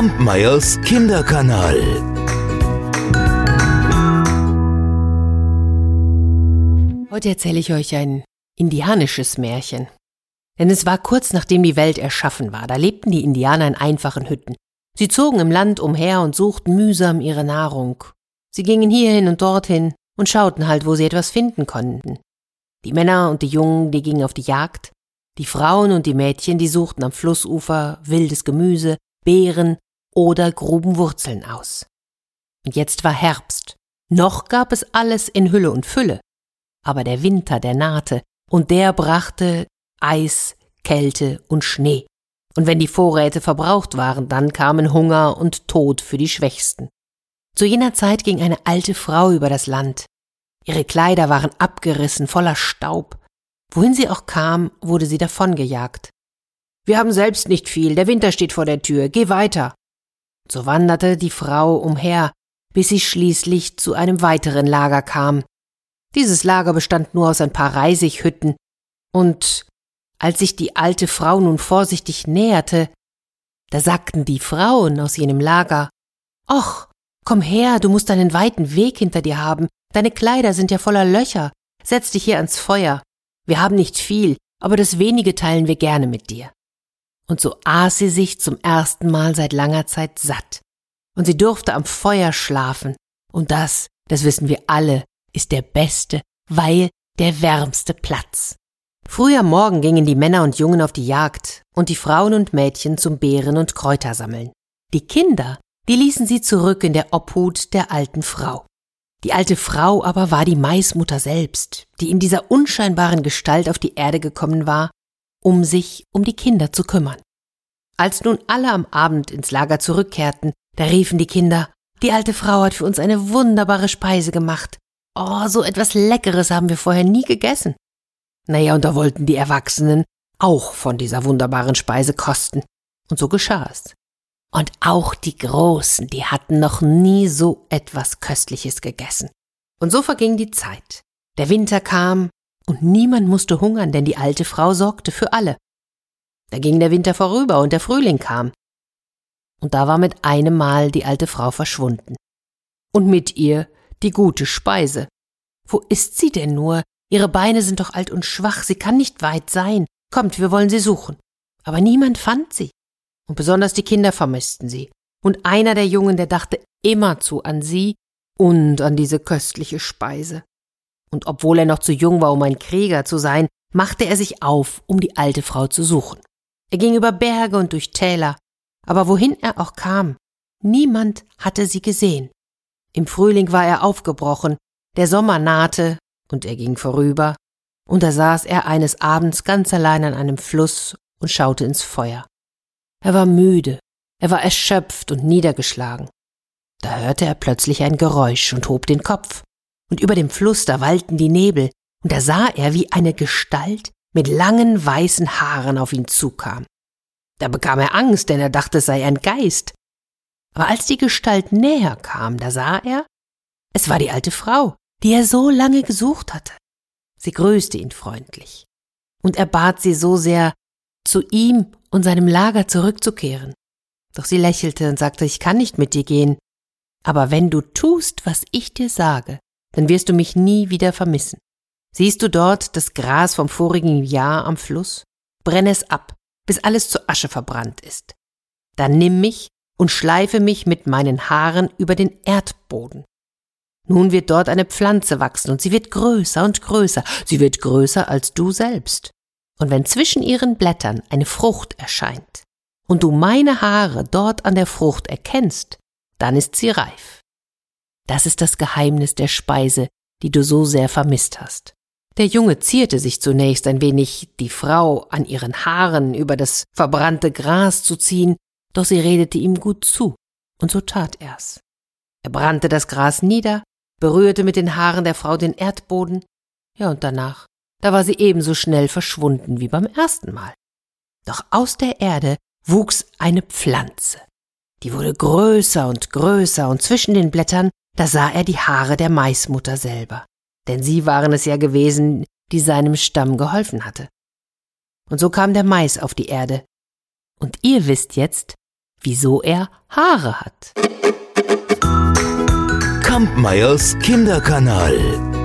Kampmeyers Kinderkanal. Heute erzähle ich euch ein indianisches Märchen. Denn es war kurz nachdem die Welt erschaffen war, da lebten die Indianer in einfachen Hütten. Sie zogen im Land umher und suchten mühsam ihre Nahrung. Sie gingen hierhin und dorthin und schauten halt, wo sie etwas finden konnten. Die Männer und die Jungen, die gingen auf die Jagd, die Frauen und die Mädchen, die suchten am Flussufer wildes Gemüse, Beeren oder gruben Wurzeln aus. Und jetzt war Herbst. Noch gab es alles in Hülle und Fülle. Aber der Winter, der nahte, und der brachte Eis, Kälte und Schnee. Und wenn die Vorräte verbraucht waren, dann kamen Hunger und Tod für die Schwächsten. Zu jener Zeit ging eine alte Frau über das Land. Ihre Kleider waren abgerissen, voller Staub. Wohin sie auch kam, wurde sie davongejagt. Wir haben selbst nicht viel, der Winter steht vor der Tür, geh weiter. So wanderte die Frau umher, bis sie schließlich zu einem weiteren Lager kam. Dieses Lager bestand nur aus ein paar Reisighütten, und als sich die alte Frau nun vorsichtig näherte, da sagten die Frauen aus jenem Lager Och, komm her, du musst einen weiten Weg hinter dir haben, deine Kleider sind ja voller Löcher, setz dich hier ans Feuer. Wir haben nicht viel, aber das wenige teilen wir gerne mit dir und so aß sie sich zum ersten Mal seit langer Zeit satt. Und sie durfte am Feuer schlafen. Und das, das wissen wir alle, ist der beste, weil der wärmste Platz. Früh am Morgen gingen die Männer und Jungen auf die Jagd und die Frauen und Mädchen zum Beeren und Kräuter sammeln. Die Kinder, die ließen sie zurück in der Obhut der alten Frau. Die alte Frau aber war die Maismutter selbst, die in dieser unscheinbaren Gestalt auf die Erde gekommen war, um sich um die Kinder zu kümmern. Als nun alle am Abend ins Lager zurückkehrten, da riefen die Kinder, die alte Frau hat für uns eine wunderbare Speise gemacht. Oh, so etwas Leckeres haben wir vorher nie gegessen. Naja, und da wollten die Erwachsenen auch von dieser wunderbaren Speise kosten. Und so geschah es. Und auch die Großen, die hatten noch nie so etwas Köstliches gegessen. Und so verging die Zeit. Der Winter kam, und niemand musste hungern, denn die alte Frau sorgte für alle. Da ging der Winter vorüber und der Frühling kam. Und da war mit einem Mal die alte Frau verschwunden. Und mit ihr die gute Speise. Wo ist sie denn nur? Ihre Beine sind doch alt und schwach, sie kann nicht weit sein. Kommt, wir wollen sie suchen. Aber niemand fand sie. Und besonders die Kinder vermissten sie. Und einer der Jungen, der dachte immerzu an sie und an diese köstliche Speise und obwohl er noch zu jung war, um ein Krieger zu sein, machte er sich auf, um die alte Frau zu suchen. Er ging über Berge und durch Täler, aber wohin er auch kam, niemand hatte sie gesehen. Im Frühling war er aufgebrochen, der Sommer nahte, und er ging vorüber, und da saß er eines Abends ganz allein an einem Fluss und schaute ins Feuer. Er war müde, er war erschöpft und niedergeschlagen. Da hörte er plötzlich ein Geräusch und hob den Kopf und über dem Fluss da wallten die Nebel, und da sah er, wie eine Gestalt mit langen weißen Haaren auf ihn zukam. Da bekam er Angst, denn er dachte, es sei ein Geist. Aber als die Gestalt näher kam, da sah er, es war die alte Frau, die er so lange gesucht hatte. Sie grüßte ihn freundlich, und er bat sie so sehr, zu ihm und seinem Lager zurückzukehren. Doch sie lächelte und sagte, ich kann nicht mit dir gehen, aber wenn du tust, was ich dir sage, dann wirst du mich nie wieder vermissen. Siehst du dort das Gras vom vorigen Jahr am Fluss? Brenn es ab, bis alles zu Asche verbrannt ist. Dann nimm mich und schleife mich mit meinen Haaren über den Erdboden. Nun wird dort eine Pflanze wachsen und sie wird größer und größer, sie wird größer als du selbst. Und wenn zwischen ihren Blättern eine Frucht erscheint und du meine Haare dort an der Frucht erkennst, dann ist sie reif. Das ist das Geheimnis der Speise, die du so sehr vermisst hast. Der Junge zierte sich zunächst ein wenig, die Frau an ihren Haaren über das verbrannte Gras zu ziehen, doch sie redete ihm gut zu, und so tat er's. Er brannte das Gras nieder, berührte mit den Haaren der Frau den Erdboden, ja und danach, da war sie ebenso schnell verschwunden wie beim ersten Mal. Doch aus der Erde wuchs eine Pflanze. Die wurde größer und größer, und zwischen den Blättern da sah er die Haare der Maismutter selber, denn sie waren es ja gewesen, die seinem Stamm geholfen hatte. Und so kam der Mais auf die Erde. Und ihr wisst jetzt, wieso er Haare hat. Kampmeyers Kinderkanal.